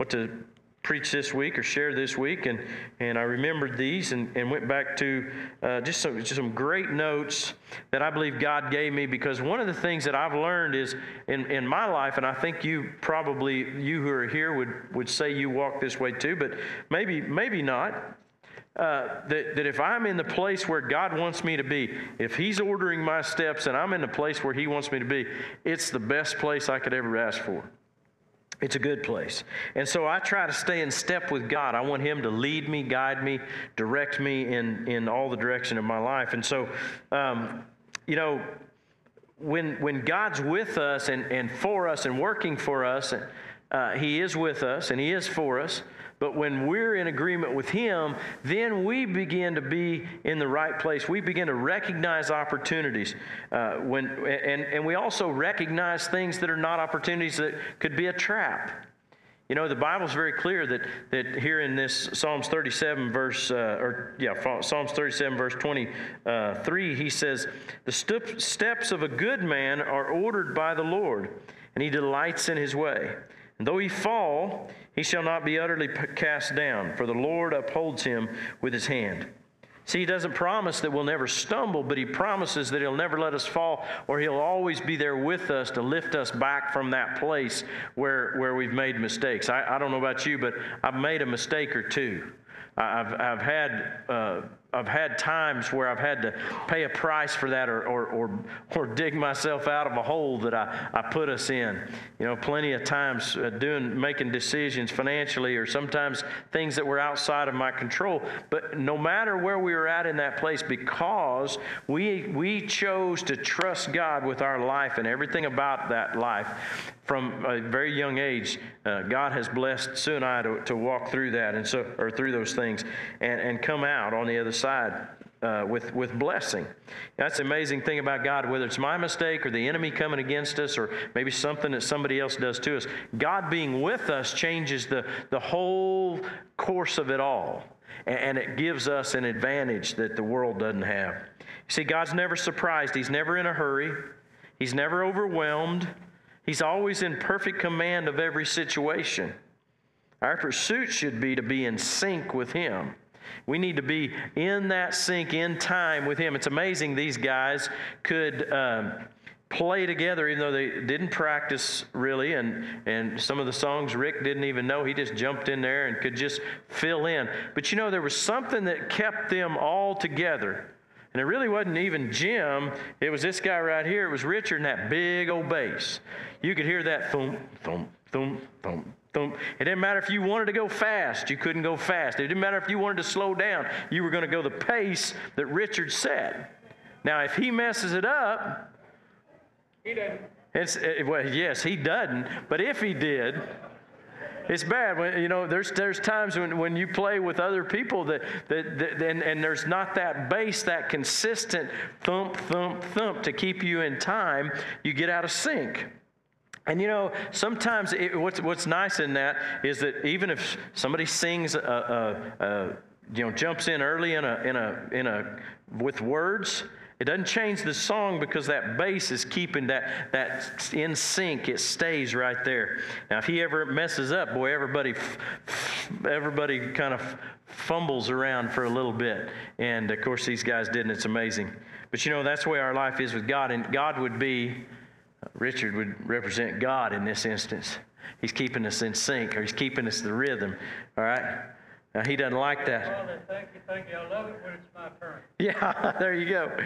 what to preach this week or share this week, and, and I remembered these and, and went back to uh, just, some, just some great notes that I believe God gave me because one of the things that I've learned is in, in my life, and I think you probably, you who are here would, would say you walk this way too, but maybe, maybe not. Uh, that, that if I'm in the place where God wants me to be, if He's ordering my steps and I'm in the place where He wants me to be, it's the best place I could ever ask for. It's a good place. And so I try to stay in step with God. I want Him to lead me, guide me, direct me in, in all the direction of my life. And so, um, you know, when, when God's with us and, and for us and working for us, uh, He is with us and He is for us. But when we're in agreement with Him, then we begin to be in the right place. We begin to recognize opportunities. Uh, when, and, and we also recognize things that are not opportunities that could be a trap. You know, the Bible's very clear that, that here in this Psalms 37, verse, uh, or yeah, Psalms 37, verse 23, he says, The steps of a good man are ordered by the Lord, and he delights in his way. And though he fall, he shall not be utterly cast down, for the Lord upholds him with his hand. See, he doesn't promise that we'll never stumble, but he promises that he'll never let us fall, or he'll always be there with us to lift us back from that place where, where we've made mistakes. I, I don't know about you, but I've made a mistake or two. I've, I've had uh, I've had times where I've had to pay a price for that or, or, or, or, dig myself out of a hole that I, I put us in. You know, plenty of times uh, doing, making decisions financially or sometimes things that were outside of my control. But no matter where we were at in that place, because we, we chose to trust God with our life and everything about that life from a very young age, uh, God has blessed Sue and I to, to walk through that and so, or through those things and, and come out on the other side uh, with, with blessing. That's the amazing thing about God, whether it's my mistake or the enemy coming against us or maybe something that somebody else does to us. God being with us changes the, the whole course of it all. And, and it gives us an advantage that the world doesn't have. See, God's never surprised, He's never in a hurry, He's never overwhelmed, He's always in perfect command of every situation. Our pursuit should be to be in sync with Him. We need to be in that sync, in time with Him. It's amazing these guys could. Um, play together even though they didn't practice really and and some of the songs rick didn't even know he just jumped in there and could just fill in but you know there was something that kept them all together and it really wasn't even Jim. It was this guy right here. It was Richard and that big old bass. You could hear that thump, thump, thump, thump, it didn't matter if you wanted to go fast, you couldn't go fast. It didn't matter if you wanted to slow down, you were going to go the pace that Richard set. Now, if he messes it up, he doesn't. It's, it, well, yes, he doesn't. But if he did, it's bad. When, you know, there's, there's times when, when you play with other people that, that, that and, and there's not that bass, that consistent thump, thump, thump to keep you in time, you get out of sync. And you know, sometimes it, what's, what's nice in that is that even if somebody sings, a, a, a, you know, jumps in early in a, in a, in a, with words, it doesn't change the song because that bass is keeping that, that in sync. It stays right there. Now, if he ever messes up, boy, everybody, everybody kind of fumbles around for a little bit. And of course, these guys didn't. It's amazing. But you know, that's the way our life is with God. And God would be Richard would represent God in this instance. He's keeping us in sync, or he's keeping us the rhythm. All right? Now, he doesn't like that. Thank you, thank you. I love it when it's my turn. Yeah, there you go.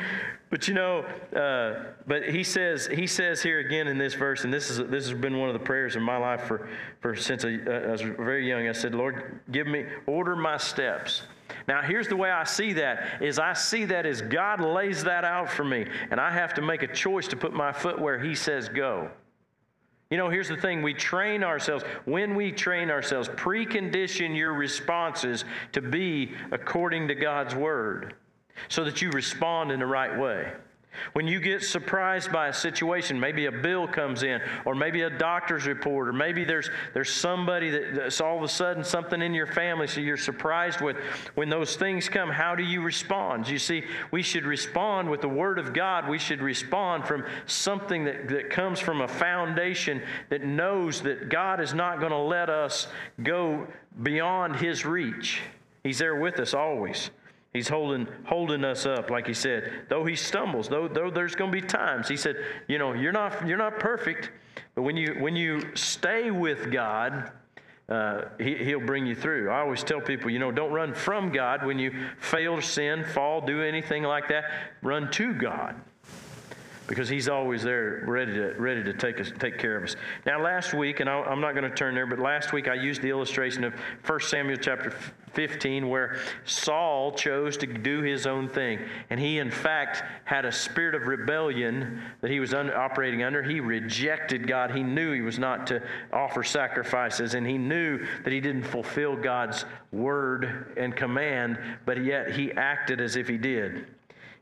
But you know, uh, but he says he says here again in this verse, and this is this has been one of the prayers in my life for for since I, uh, I was very young. I said, Lord, give me order my steps. Now, here's the way I see that is I see that as God lays that out for me, and I have to make a choice to put my foot where He says go. You know, here's the thing we train ourselves. When we train ourselves, precondition your responses to be according to God's word so that you respond in the right way. When you get surprised by a situation, maybe a bill comes in, or maybe a doctor's report, or maybe there's, there's somebody that, that's all of a sudden something in your family, so you're surprised with. When those things come, how do you respond? You see, we should respond with the Word of God. We should respond from something that, that comes from a foundation that knows that God is not going to let us go beyond His reach. He's there with us always. He's holding, holding us up, like he said. Though he stumbles, though, though there's going to be times. He said, you know, you're not, you're not perfect, but when you, when you stay with God, uh, he, he'll bring you through. I always tell people, you know, don't run from God when you fail, sin, fall, do anything like that. Run to God because he's always there ready to, ready to take, us, take care of us. Now, last week, and I, am not going to turn there, but last week I used the illustration of 1 Samuel chapter 15 where Saul chose to do his own thing. And he, in fact, had a spirit of rebellion that he was under, operating under. He rejected God. He knew he was not to offer sacrifices, and he knew that he didn't fulfill God's word and command, but yet he acted as if he did.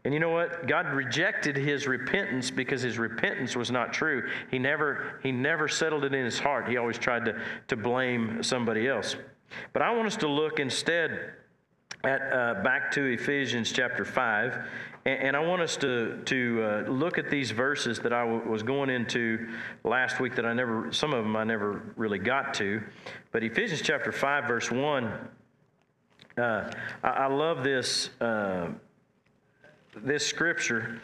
And you know what? God rejected his repentance because his repentance was not true. He never, he never settled it in his heart. He always tried to, to blame somebody else. But I want us to look instead at uh, back to Ephesians chapter 5. And, and I want us to, to uh, look at these verses that I w- was going into last week that I never, some of them I never really got to. But Ephesians chapter 5, verse 1, uh, I, I, love this uh, this scripture,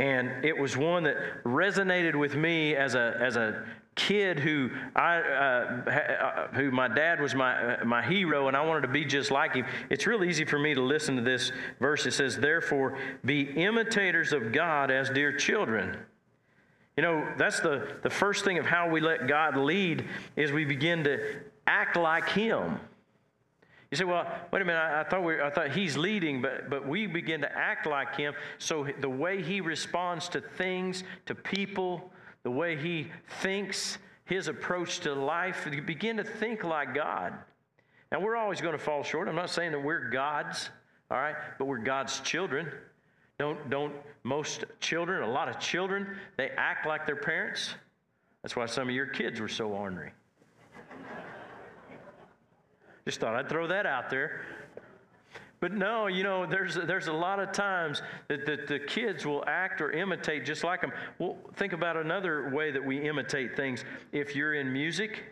and it was one that resonated with me as a as a kid who I uh, uh, who my dad was my my hero, and I wanted to be just like him. It's real easy for me to listen to this verse. It says, "Therefore, be imitators of God as dear children." You know, that's the, the first thing of how we let God lead is we begin to act like Him. You say, well, wait a minute, I, I, thought, we, I thought he's leading, but, but we begin to act like him. So the way he responds to things, to people, the way he thinks, his approach to life, you begin to think like God. Now, we're always going to fall short. I'm not saying that we're God's, all right, but we're God's children. Don't, don't most children, a lot of children, they act like their parents. That's why some of your kids were so ornery. Just thought I'd throw that out there. But no, you know, there's, there's a lot of times that, that the kids will act or imitate just like them. Well, think about another way that we imitate things. If you're in music,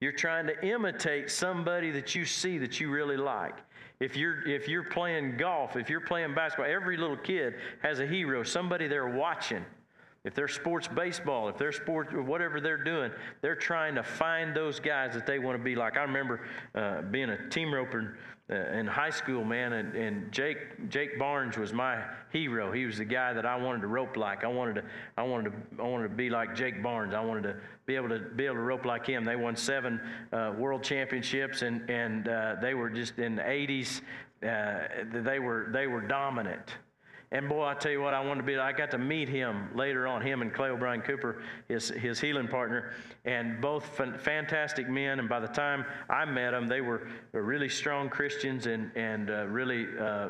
you're trying to imitate somebody that you see that you really like. If you're, if you're playing golf, if you're playing basketball, every little kid has a hero, somebody they're watching. If they're sports baseball, if they're sports, whatever they're doing, they're trying to find those guys that they want to be like. I remember uh, being a team roper uh, in high school, man, and, and Jake Jake Barnes was my hero. He was the guy that I wanted to rope like. I wanted to I wanted to I wanted to be like Jake Barnes. I wanted to be able to be able to rope like him. They won seven uh, world championships, and and uh, they were just in the 80s. Uh, they were they were dominant. And boy, I tell you what, I wanted to be. I got to meet him later on. Him and Clay O'Brien Cooper, his his heeling partner, and both fantastic men. And by the time I met them, they were really strong Christians and and uh, really uh,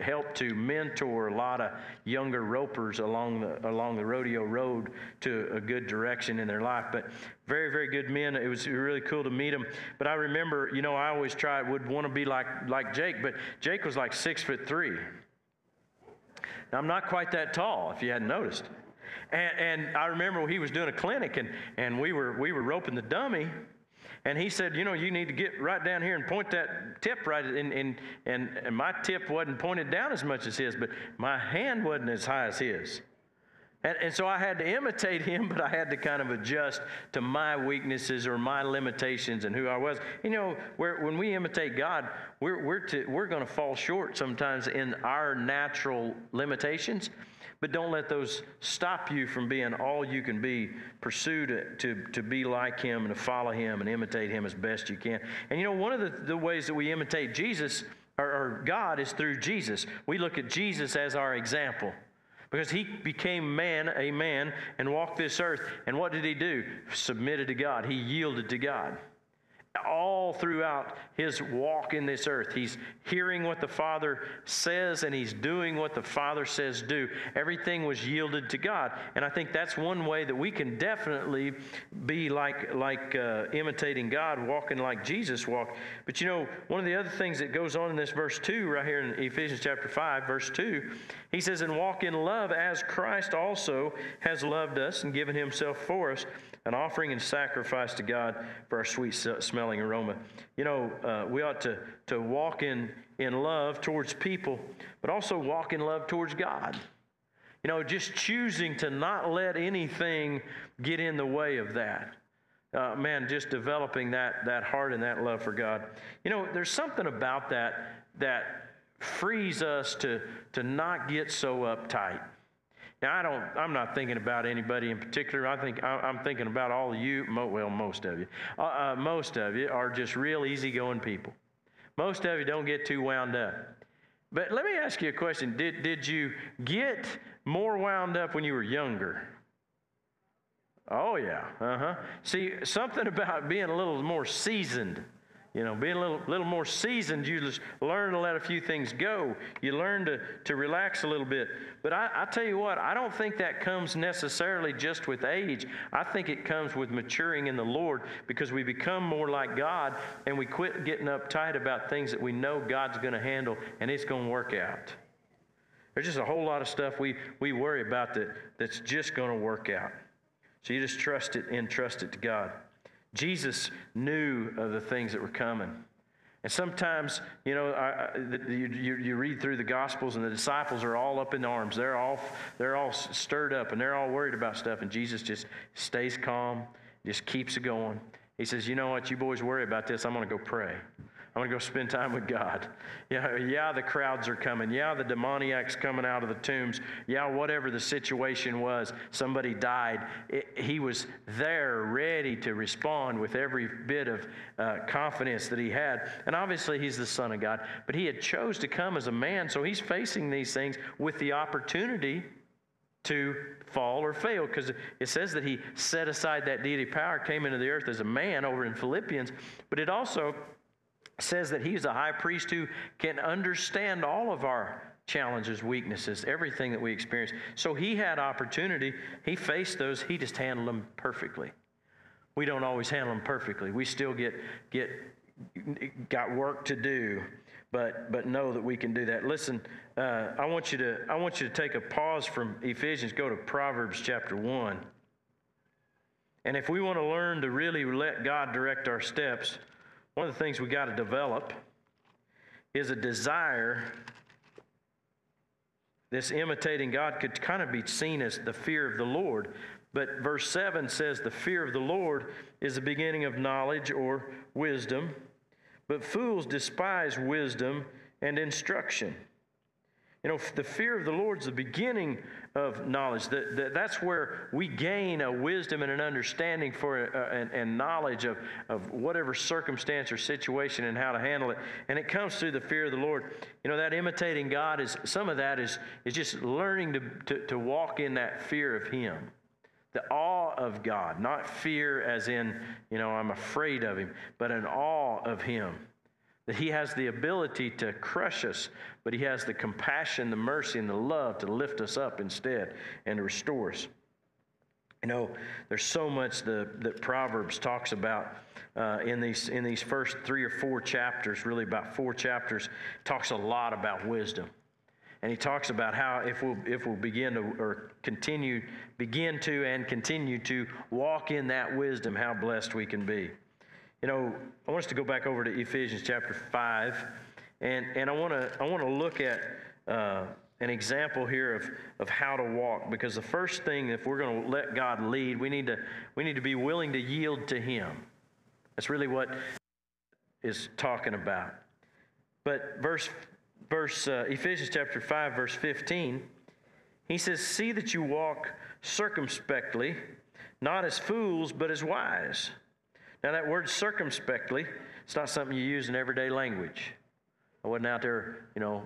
helped to mentor a lot of younger ropers along the along the rodeo road to a good direction in their life. But very very good men. It was really cool to meet them. But I remember, you know, I always tried would want to be like like Jake, but Jake was like six foot three. Now, I'm not quite that tall, if you hadn't noticed. And, and I remember he was doing a clinic, and, and we, were, we were roping the dummy. And he said, You know, you need to get right down here and point that tip right. And, and, and, and my tip wasn't pointed down as much as his, but my hand wasn't as high as his. And, and so I had to imitate him, but I had to kind of adjust to my weaknesses or my limitations and who I was. You know, when we imitate God, we're, we're, to, we're going to fall short sometimes in our natural limitations, but don't let those stop you from being all you can be. Pursue to, to, to be like him and to follow him and imitate him as best you can. And you know, one of the, the ways that we imitate Jesus or, or God is through Jesus. We look at Jesus as our example. Because he became man, a man, and walked this earth. And what did he do? Submitted to God. He yielded to God. All throughout his walk in this earth. He's hearing what the Father says and he's doing what the Father says do. Everything was yielded to God. And I think that's one way that we can definitely be like, like uh, imitating God, walking like Jesus walked. But you know, one of the other things that goes on in this verse 2, right here in Ephesians chapter 5, verse 2, he says, And walk in love as Christ also has loved us and given himself for us an offering and sacrifice to God for our sweet smelling aroma. You know, uh, we ought to, to walk in, in love towards people, but also walk in love towards God. You know, just choosing to not let anything get in the way of that. Uh, man, just developing that, that heart and that love for God. You know, there's something about that that frees us to, to not get so uptight. Now, I don't, I'm not thinking about anybody in particular. I think I'm thinking about all of you, well, most of you. Uh, uh, most of you are just real easygoing people. Most of you don't get too wound up. But let me ask you a question. Did, did you get more wound up when you were younger? Oh, yeah. Uh huh. See, something about being a little more seasoned you know, being a little, little more seasoned, you just learn to let a few things go. You learn to, to relax a little bit. But I, I tell you what, I don't think that comes necessarily just with age. I think it comes with maturing in the Lord because we become more like God and we quit getting uptight about things that we know God's going to handle and it's going to work out. There's just a whole lot of stuff we, we worry about that, that's just going to work out. So you just trust it and trust it to God. Jesus knew of the things that were coming. And sometimes, you know, I, you, you, you, read through the Gospels, and the disciples are all up in arms. They're all, they're all stirred up, and they're all worried about stuff. And Jesus just stays calm, just keeps it going. He says, You know what? You boys worry about this. I'm going to go pray. I'm going to go spend time with God. Yeah, yeah, the crowds are coming. Yeah, the demoniac's coming out of the tombs. Yeah, whatever the situation was, somebody died. It, he was there, ready to respond with every bit of uh, confidence that he had. And obviously, he's the Son of God, but he had chose to come as a man, so he's facing these things with the opportunity to fall or fail because it says that he set aside that deity power, came into the earth as a man over in Philippians, but it also says that he's a high priest who can understand all of our challenges, weaknesses, everything that we experience. So he had opportunity. He faced those. He just handled them perfectly. We don't always handle them perfectly. We still get get got work to do, but but know that we can do that. Listen, uh, I want you to I want you to take a pause from Ephesians. Go to Proverbs chapter one. And if we want to learn to really let God direct our steps, one of the things we got to develop is a desire. This imitating God could kind of be seen as the fear of the Lord. But verse 7 says, The fear of the Lord is the beginning of knowledge or wisdom. But fools despise wisdom and instruction. You know, the fear of the Lord is the beginning of knowledge. That, that, that's where we gain a wisdom and an understanding for uh, and, and knowledge of, of whatever circumstance or situation and how to handle it. And it comes through the fear of the Lord. You know, that imitating God is some of that is, is just learning to, to, to walk in that fear of Him. The awe of God, not fear as in, you know, I'm afraid of Him, but an awe of Him that He has the ability to crush us, but He has the compassion, the mercy, and the love to lift us up instead and to restore us. You know, there's so much the, that Proverbs talks about uh, in these in these first three or four chapters, really about four chapters, talks a lot about wisdom. And he talks about how if we'll, if we'll begin to or continue, begin to and continue to walk in that wisdom, how blessed we can be. You know, I want us to go back over to Ephesians chapter 5, and, and I want to I want to look at uh, an example here of, of how to walk because the first thing if we're going to let God lead we need to we need to be willing to yield to him. That's really what is talking about. But verse verse uh, Ephesians chapter 5 verse 15 he says see that you walk circumspectly not as fools but as wise now, that word circumspectly, it's not something you use in everyday language. I wasn't out there, you know,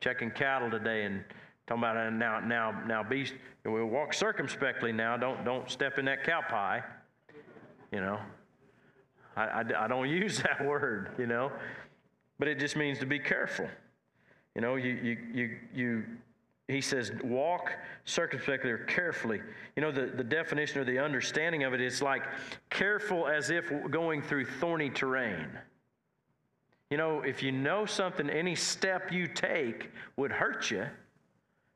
checking cattle today and talking about uh, now, now, now, be, we'll walk circumspectly now. Don't, don't step in that cow pie, you know. I, I, I don't use that word, you know, but it just means to be careful. You know, you, you, you, you he says, walk circumspectly or carefully. You know, the, the definition or the understanding of it is like careful as if going through thorny terrain. You know, if you know something, any step you take would hurt you.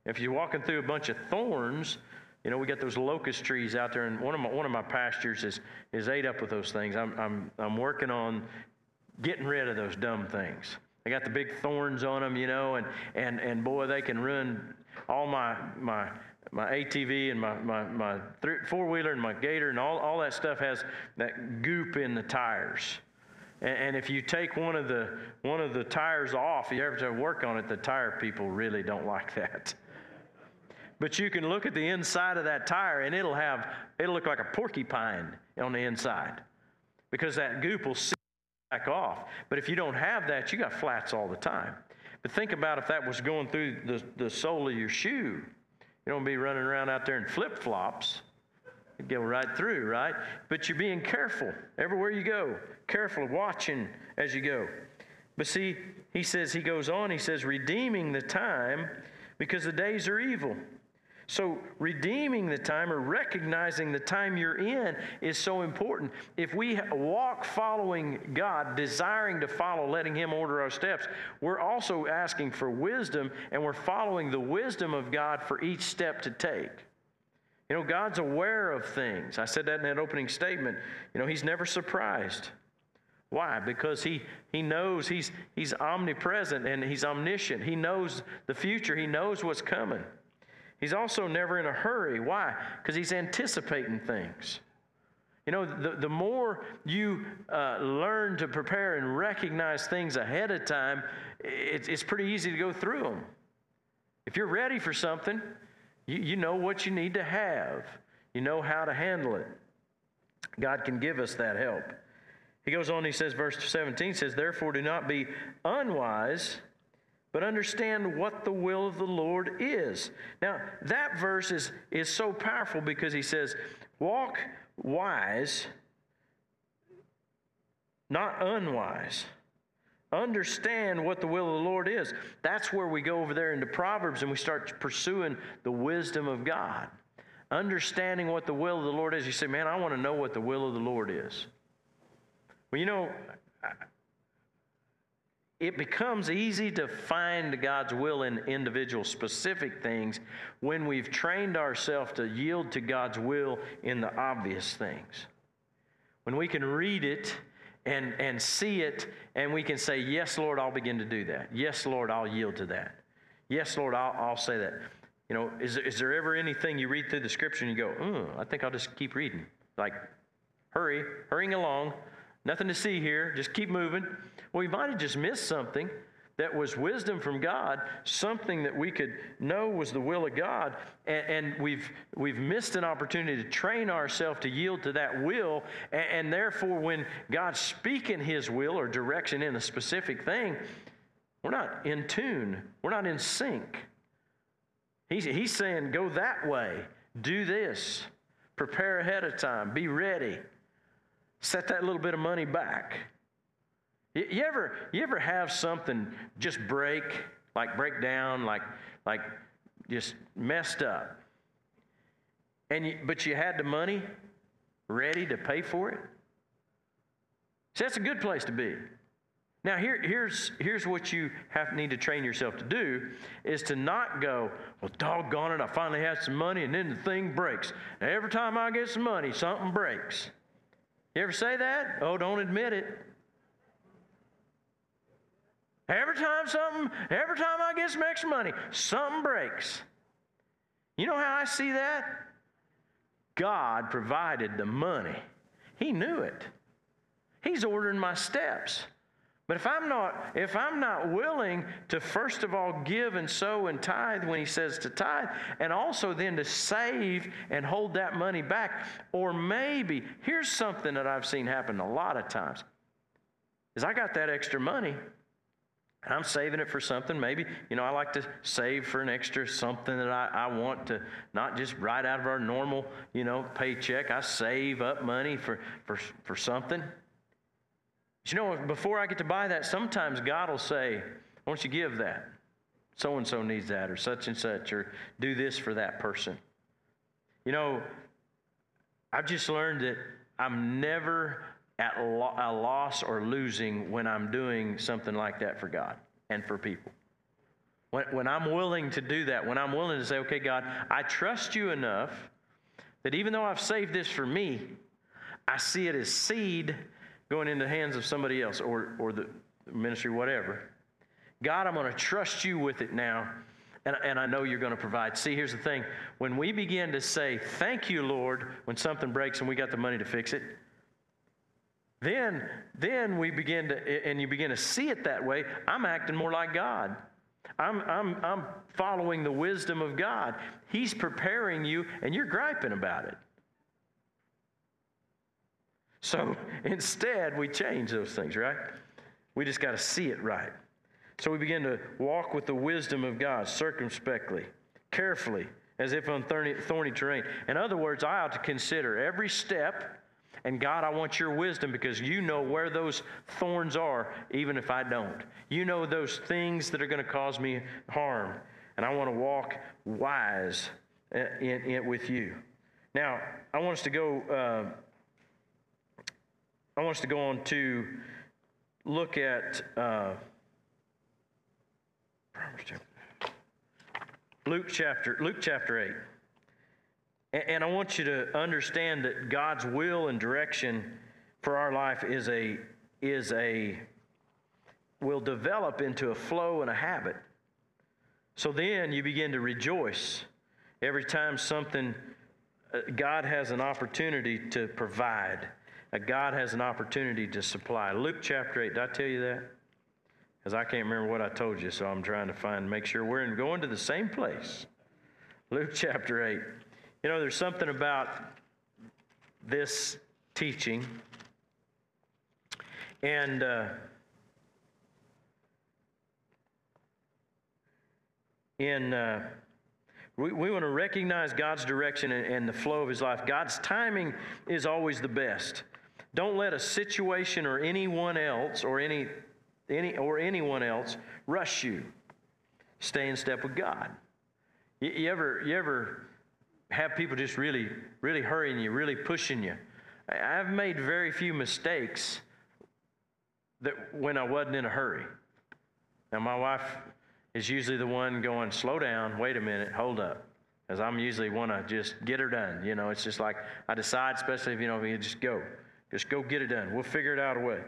If you're walking through a bunch of thorns, you know, we got those locust trees out there, and one of my, one of my pastures is, is ate up with those things. I'm, I'm, I'm working on getting rid of those dumb things. They got the big thorns on them, you know, and, and, and boy, they can ruin all my, my, my ATV and my, my, my four wheeler and my gator and all, all that stuff has that goop in the tires. And, and if you take one of the one of the tires off, you ever to work on it, the tire people really don't like that. But you can look at the inside of that tire and it'll have it'll look like a porcupine on the inside. Because that goop will sit back off. But if you don't have that, you got flats all the time. But think about if that was going through the, the sole of your shoe. You don't be running around out there in flip flops. It'd go right through, right? But you're being careful everywhere you go. Careful, watching as you go. But see, he says, he goes on, he says, redeeming the time because the days are evil. So, redeeming the time or recognizing the time you're in is so important. If we walk following God, desiring to follow, letting Him order our steps, we're also asking for wisdom and we're following the wisdom of God for each step to take. You know, God's aware of things. I said that in that opening statement. You know, He's never surprised. Why? Because he, he knows he's, he's omnipresent and he's omniscient. He knows the future, he knows what's coming. He's also never in a hurry. Why? Because he's anticipating things. You know, the, the more you uh, learn to prepare and recognize things ahead of time, it's, it's pretty easy to go through them. If you're ready for something, you, you know what you need to have, you know how to handle it. God can give us that help. He goes on, he says, verse 17 says, Therefore, do not be unwise but understand what the will of the Lord is. Now, that verse is, is so powerful because he says, Walk wise, not unwise. Understand what the will of the Lord is. That's where we go over there into Proverbs and we start pursuing the wisdom of God. Understanding what the will of the Lord is. You say, Man, I want to know what the will of the Lord is. Well, you know, it becomes easy to find God's will in individual specific things when we've trained ourselves to yield to God's will in the obvious things. When we can read it and, and see it, and we can say, Yes, Lord, I'll begin to do that. Yes, Lord, I'll yield to that. Yes, Lord, I'll, I'll say that. You know, is, is there ever anything you read through the scripture and you go, oh, I think I'll just keep reading? Like, hurry, hurrying along. Nothing to see here. Just keep moving. Well, we might have just missed something that was wisdom from God, something that we could know was the will of God, and, and we've we've missed an opportunity to train ourselves to yield to that will, and, and, therefore, when God's speaking His will or direction in a specific thing, we're not in tune, we're not in sync. He's, he's saying, go that way, do this, prepare ahead of time, be ready, set that little bit of money back. You ever, you ever have something just break, like break down, like, like just messed up? And you, but you had the money ready to pay for it? See, that's a good place to be. Now, here, here's, here's what you have, need to train yourself to do is to not go, well, doggone it, I finally had some money and then the thing breaks. Now, every time I get some money, something breaks. You ever say that? Oh, don't admit it. Every time something, every time I get some extra money, something breaks. You know how I see that? God provided the money. He knew it. He's ordering my steps. But if I'm not if I'm not willing to first of all give and sow and tithe when he says to tithe and also then to save and hold that money back or maybe here's something that I've seen happen a lot of times. Is I got that extra money I'm saving it for something. Maybe, you know, I like to save for an extra something that I, I want to not just right out of our normal, you know, paycheck. I save up money for, for, for something. But you know, before I get to buy that, sometimes God will say, I want you give that. So and so needs that, or such and such, or do this for that person. You know, I've just learned that I'm never at a loss or losing when I'm doing something like that for God and for people. When, when I'm willing to do that, when I'm willing to say, okay, God, I trust you enough that even though I've saved this for me, I see it as seed going into the hands of somebody else or, or the ministry, whatever. God, I'm going to trust you with it now, and, and I know you're going to provide. See, here's the thing when we begin to say, Thank you, Lord, when something breaks and we got the money to fix it, then, then we begin to, and you begin to see it that way, I'm acting more like God. I'm, I'm, I'm following the wisdom of God. He's preparing you, and you're griping about it. So instead, we change those things, right? We just got to see it right. So we begin to walk with the wisdom of God circumspectly, carefully, as if on thorny, thorny terrain. In other words, I ought to consider every step, and God, I want your wisdom because you know where those thorns are, even if I don't. You know those things that are going to cause me harm, and I want to walk wise in, in, in with you. Now, I want us to go. Uh, I want us to go on to look at. Uh, Luke chapter, Luke chapter 8. And I want you to understand that God's will and direction for our life is a, is a, will develop into a flow and a habit. So then you begin to rejoice every time something, uh, God has an opportunity to provide. God has an opportunity to supply. Luke chapter 8, did I tell you that? Because I can't remember what I told you, so I'm trying to find, make sure we're in, going to the same place. Luke chapter 8. You know, there's something about this teaching. And uh, in, uh, we, we want to recognize God's direction and, and the flow of His life. God's timing is always the best. Don't let a situation or anyone else or any any, or anyone else rush you. Stay in step with God. You, you, ever, you ever have people just really, really hurrying you, really pushing you? I've made very few mistakes that when I wasn't in a hurry. Now, my wife is usually the one going, slow down, wait a minute, hold up. Because I'm usually want to just get her done. You know, it's just like I decide, especially if, you know, you just go. Just go get it done. We'll figure it out a way.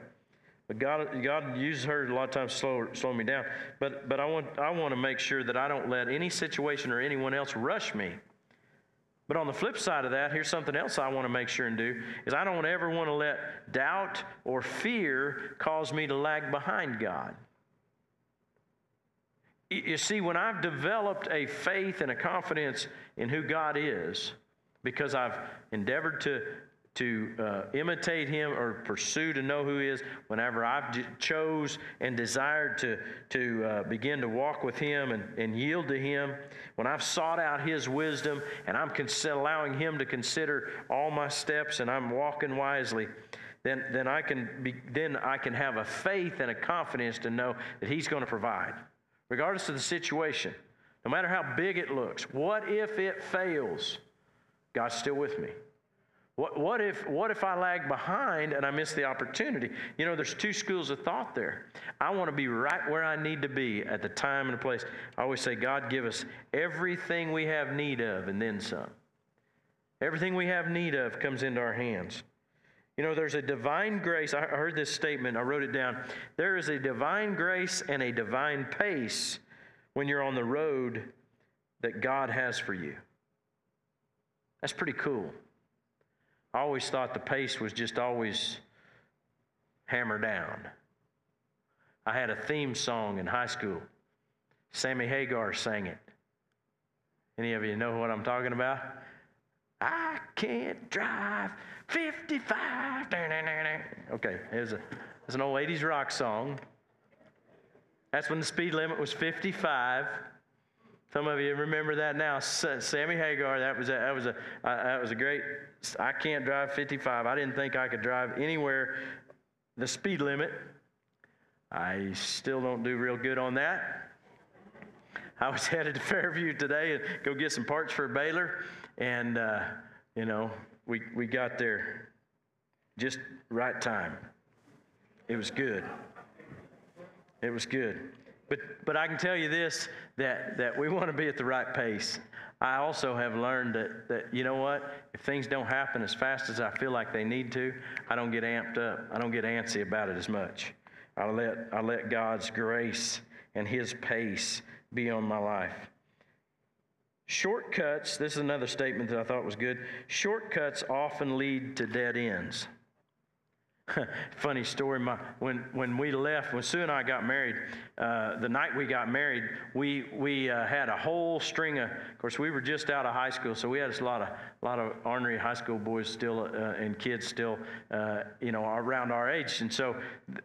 But God, God uses her a lot of times slow, slow me down. But, but I, want, I want to make sure that I don't let any situation or anyone else rush me. But on the flip side of that, here's something else I want to make sure and do is I don't ever want to let doubt or fear cause me to lag behind God. You see, when I've developed a faith and a confidence in who God is, because I've endeavored to to uh, imitate him or pursue to know who he is whenever i've d- chose and desired to, to uh, begin to walk with him and, and yield to him when i've sought out his wisdom and i'm cons- allowing him to consider all my steps and i'm walking wisely then, then i can be, then i can have a faith and a confidence to know that he's going to provide regardless of the situation. No matter how big it looks what if it fails god's still with me what, what, if, what if I lag behind and I miss the opportunity? You know, there's two schools of thought there. I want to be right where I need to be at the time and the place. I always say, God, give us everything we have need of and then some. Everything we have need of comes into our hands. You know, there's a divine grace. I heard this statement, I wrote it down. There is a divine grace and a divine pace when you're on the road that God has for you. That's pretty cool. I always thought the pace was just always hammer down. I had a theme song in high school. Sammy Hagar sang it. Any of you know what I'm talking about? I can't drive 55. Okay, it's, it's an old 80s rock song. That's when the speed limit was 55. Some of you remember that now. Sammy Hagar, that was a, that was a, uh, that was a great. I can't drive 55. I didn't think I could drive anywhere the speed limit. I still don't do real good on that. I was headed to Fairview today and go get some parts for Baylor, and uh, you know we we got there just right time. It was good. It was good. But but I can tell you this that that we want to be at the right pace. I also have learned that that you know what if things don't happen as fast as I feel like they need to, I don't get amped up. I don't get antsy about it as much. I let I let God's grace and His pace be on my life. Shortcuts, this is another statement that I thought was good. Shortcuts often lead to dead ends. Funny story. My, when when we left, when Sue and I got married, uh, the night we got married, we we uh, had a whole string of. Of course, we were just out of high school, so we had a lot of lot of ornery high school boys still uh, and kids still, uh, you know, around our age, and so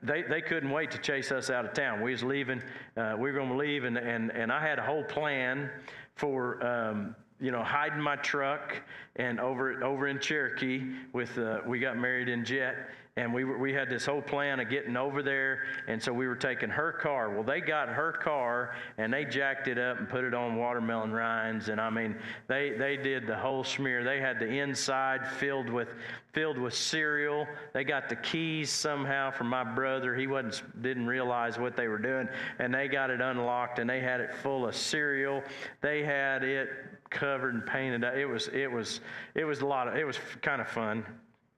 they they couldn't wait to chase us out of town. We was leaving. Uh, we were going to leave, and and and I had a whole plan for. Um, you know, hiding my truck and over over in Cherokee with uh, we got married in Jet, and we were, we had this whole plan of getting over there, and so we were taking her car. Well, they got her car and they jacked it up and put it on watermelon rinds, and I mean, they they did the whole smear. They had the inside filled with filled with cereal. They got the keys somehow from my brother. He wasn't didn't realize what they were doing, and they got it unlocked and they had it full of cereal. They had it covered and painted. It was it was it was a lot of it was kind of fun,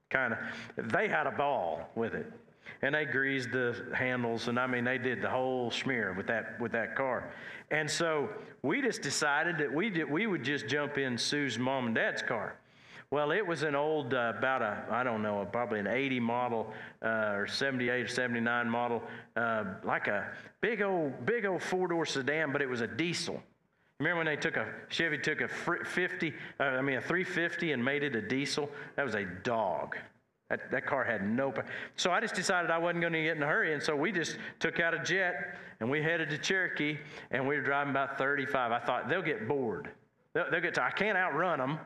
kind of. They had a ball with it, and they greased the handles, and I mean they did the whole smear with that with that car. And so we just decided that we did, we would just jump in Sue's mom and dad's car. Well, it was an old, uh, about a, I don't know, probably an 80 model uh, or 78 or 79 model, uh, like a big old, big old four door sedan, but it was a diesel. Remember when they took a Chevy took a 50, uh, I mean a 350 and made it a diesel? That was a dog. That, that car had no. So I just decided I wasn't going to get in a hurry, and so we just took out a Jet and we headed to Cherokee, and we were driving about 35. I thought they'll get bored. They'll, they'll get to. I can't outrun them,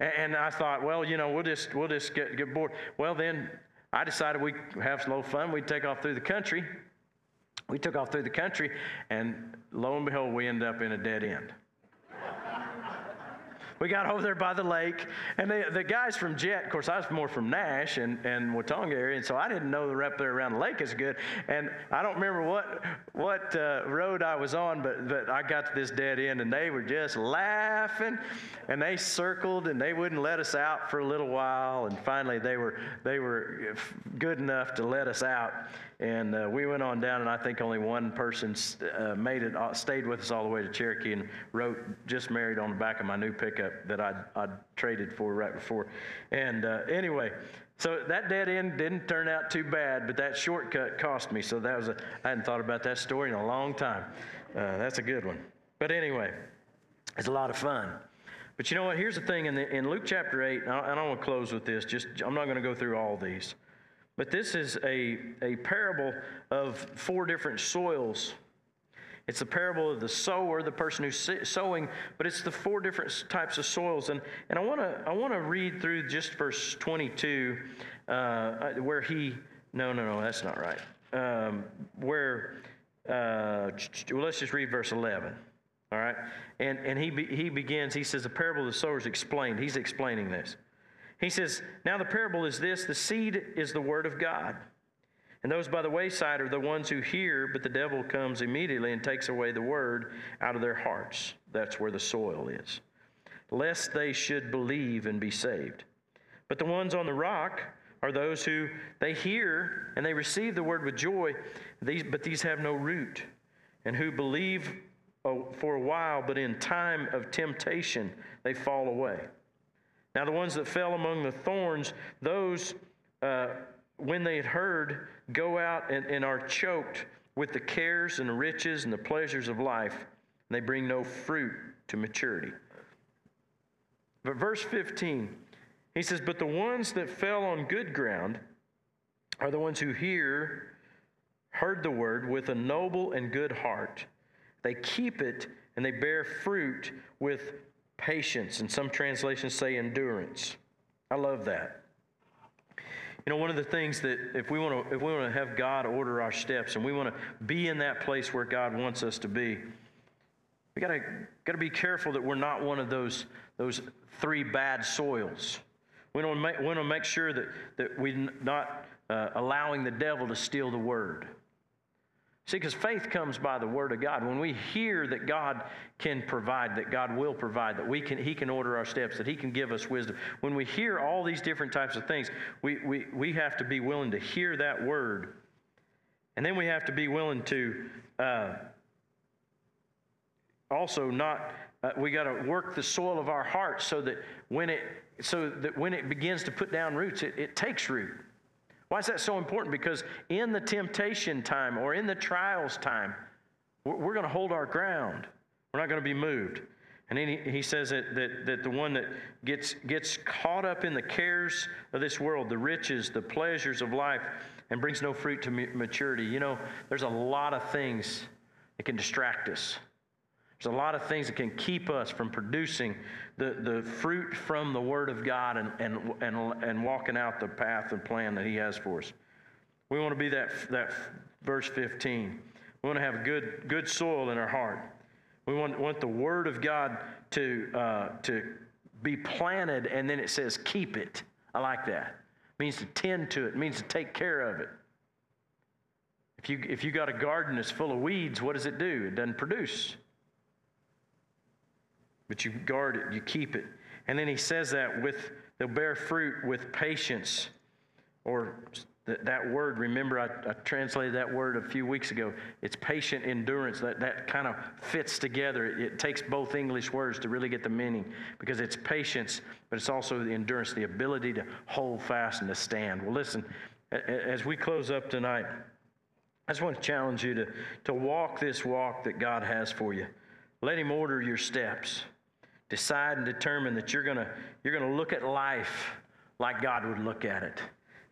and, and I thought, well, you know, we'll just we'll just get, get bored. Well, then I decided we'd have a little fun. We'd take off through the country. We took off through the country, and lo and behold, we end up in a dead end. we got over there by the lake, and the, the guys from Jet, of course, I was more from Nash and, and Watonga area, and so I didn't know the rep there around the lake as good. And I don't remember what what uh, road I was on, but, but I got to this dead end, and they were just laughing, and they circled, and they wouldn't let us out for a little while, and finally they were they were good enough to let us out. And uh, we went on down, and I think only one person uh, made it, uh, stayed with us all the way to Cherokee, and wrote "just married" on the back of my new pickup that I'd, I'd traded for right before. And uh, anyway, so that dead end didn't turn out too bad, but that shortcut cost me. So that was a, I hadn't thought about that story in a long time. Uh, that's a good one. But anyway, it's a lot of fun. But you know what? Here's the thing in, the, in Luke chapter 8, and I, I want to close with this. Just I'm not going to go through all these. But this is a, a parable of four different soils. It's a parable of the sower, the person who's sowing, but it's the four different types of soils. And, and I want to I wanna read through just verse 22, uh, where he, no, no, no, that's not right. Um, where, uh, well, let's just read verse 11. All right? And, and he, be, he begins, he says, the parable of the sower is explained. He's explaining this. He says, Now the parable is this the seed is the word of God. And those by the wayside are the ones who hear, but the devil comes immediately and takes away the word out of their hearts. That's where the soil is. Lest they should believe and be saved. But the ones on the rock are those who they hear and they receive the word with joy, these, but these have no root, and who believe oh, for a while, but in time of temptation they fall away. Now, the ones that fell among the thorns, those, uh, when they had heard, go out and, and are choked with the cares and the riches and the pleasures of life, and they bring no fruit to maturity. But verse 15, he says, But the ones that fell on good ground are the ones who hear, heard the word with a noble and good heart. They keep it and they bear fruit with patience, and some translations say endurance. I love that. You know, one of the things that if we want to if we want to have God order our steps and we want to be in that place where God wants us to be, we got to got to be careful that we're not one of those those three bad soils. We don't make, we want to make sure that that we're not uh, allowing the devil to steal the word. See, because faith comes by the word of God. When we hear that God can provide, that God will provide, that we can, He can order our steps, that He can give us wisdom. When we hear all these different types of things, we, we, we have to be willing to hear that word. And then we have to be willing to uh, also not, uh, we got to work the soil of our hearts so that when it, so that when it begins to put down roots, it, it takes root. Why is that so important? Because in the temptation time or in the trials time, we're, going to hold our ground. We're not going to be moved. And then he, he says that, that, that the one that gets, gets caught up in the cares of this world, the riches, the pleasures of life, and brings no fruit to maturity. You know, there's a lot of things that can distract us. There's a lot of things that can keep us from producing the, the fruit from the Word of God and, and, and, and walking out the path and plan that He has for us. We want to be that, that verse 15. We want to have good, good soil in our heart. We want, want the Word of God to, uh, to be planted, and then it says, keep it. I like that. It means to tend to it, it means to take care of it. If you, if you got a garden that's full of weeds, what does it do? It doesn't produce but you guard it, you keep it. And then he says that with, they'll bear fruit with patience. Or that, that word, remember, I, I translated that word a few weeks ago. It's patient endurance. That, that kind of fits together. It, it takes both English words to really get the meaning because it's patience, but it's also the endurance, the ability to hold fast and to stand. Well, listen, as we close up tonight, I just want to challenge you to, to walk this walk that God has for you. Let Him order your steps decide and determine that you're going to you're going to look at life like God would look at it.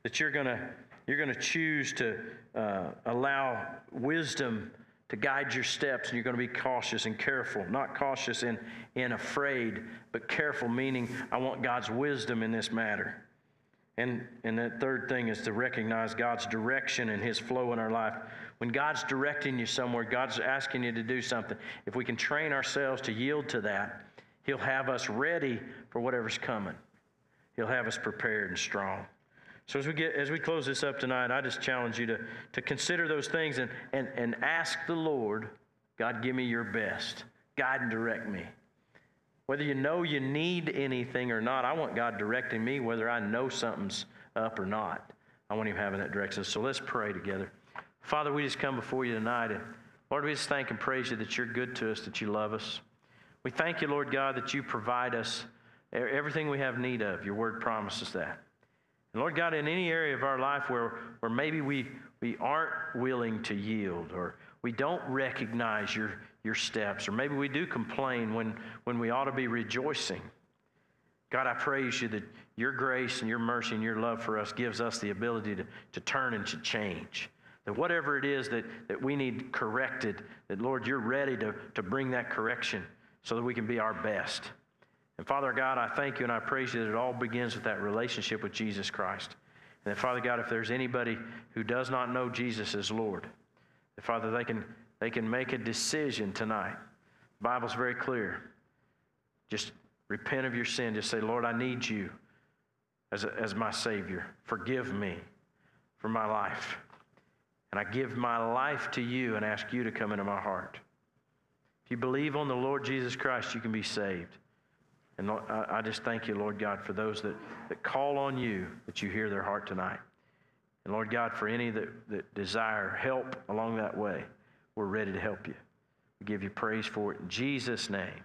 That you're going to you're going to choose to uh, allow wisdom to guide your steps, and you're going to be cautious and careful. Not cautious and, and afraid, but careful, meaning I want God's wisdom in this matter. And, and that third thing is to recognize God's direction and His flow in our life. When God's directing you somewhere, God's asking you to do something, if we can train ourselves to yield to that, He'll have us ready for whatever's coming. He'll have us prepared and strong. So as we get as we close this up tonight, I just challenge you to, to consider those things and, and, and ask the Lord, God, give me your best. Guide and direct me. Whether you know you need anything or not, I want God directing me whether I know something's up or not. I want Him having that direction. So let's pray together. Father, we just come before you tonight. And Lord, we just thank and praise you that you're good to us, that you love us. We thank you, Lord God, that you provide us everything we have need of. Your word promises that. And Lord God, in any area of our life where, where maybe we, we aren't willing to yield or we don't recognize your, your steps, or maybe we do complain when, when we ought to be rejoicing. God, I praise you that your grace and your mercy and your love for us gives us the ability to, to turn and to change. That whatever it is that, that we need corrected, that Lord, you're ready to, to bring that correction so that we can be our best. And Father God, I thank you and I praise you that it all begins with that relationship with Jesus Christ. And that, Father God, if there's anybody who does not know Jesus as Lord, that, Father, they can, they can make a decision tonight. The Bible's very clear. Just repent of your sin. Just say, Lord, I need you as, a, as my Savior. Forgive me for my life. And I give my life to you and ask you to come into my heart you believe on the Lord Jesus Christ, you can be saved. And I just thank you, Lord God, for those that, that call on you, that you hear their heart tonight. And Lord God, for any that, that desire help along that way, we're ready to help you. We give you praise for it in Jesus' name.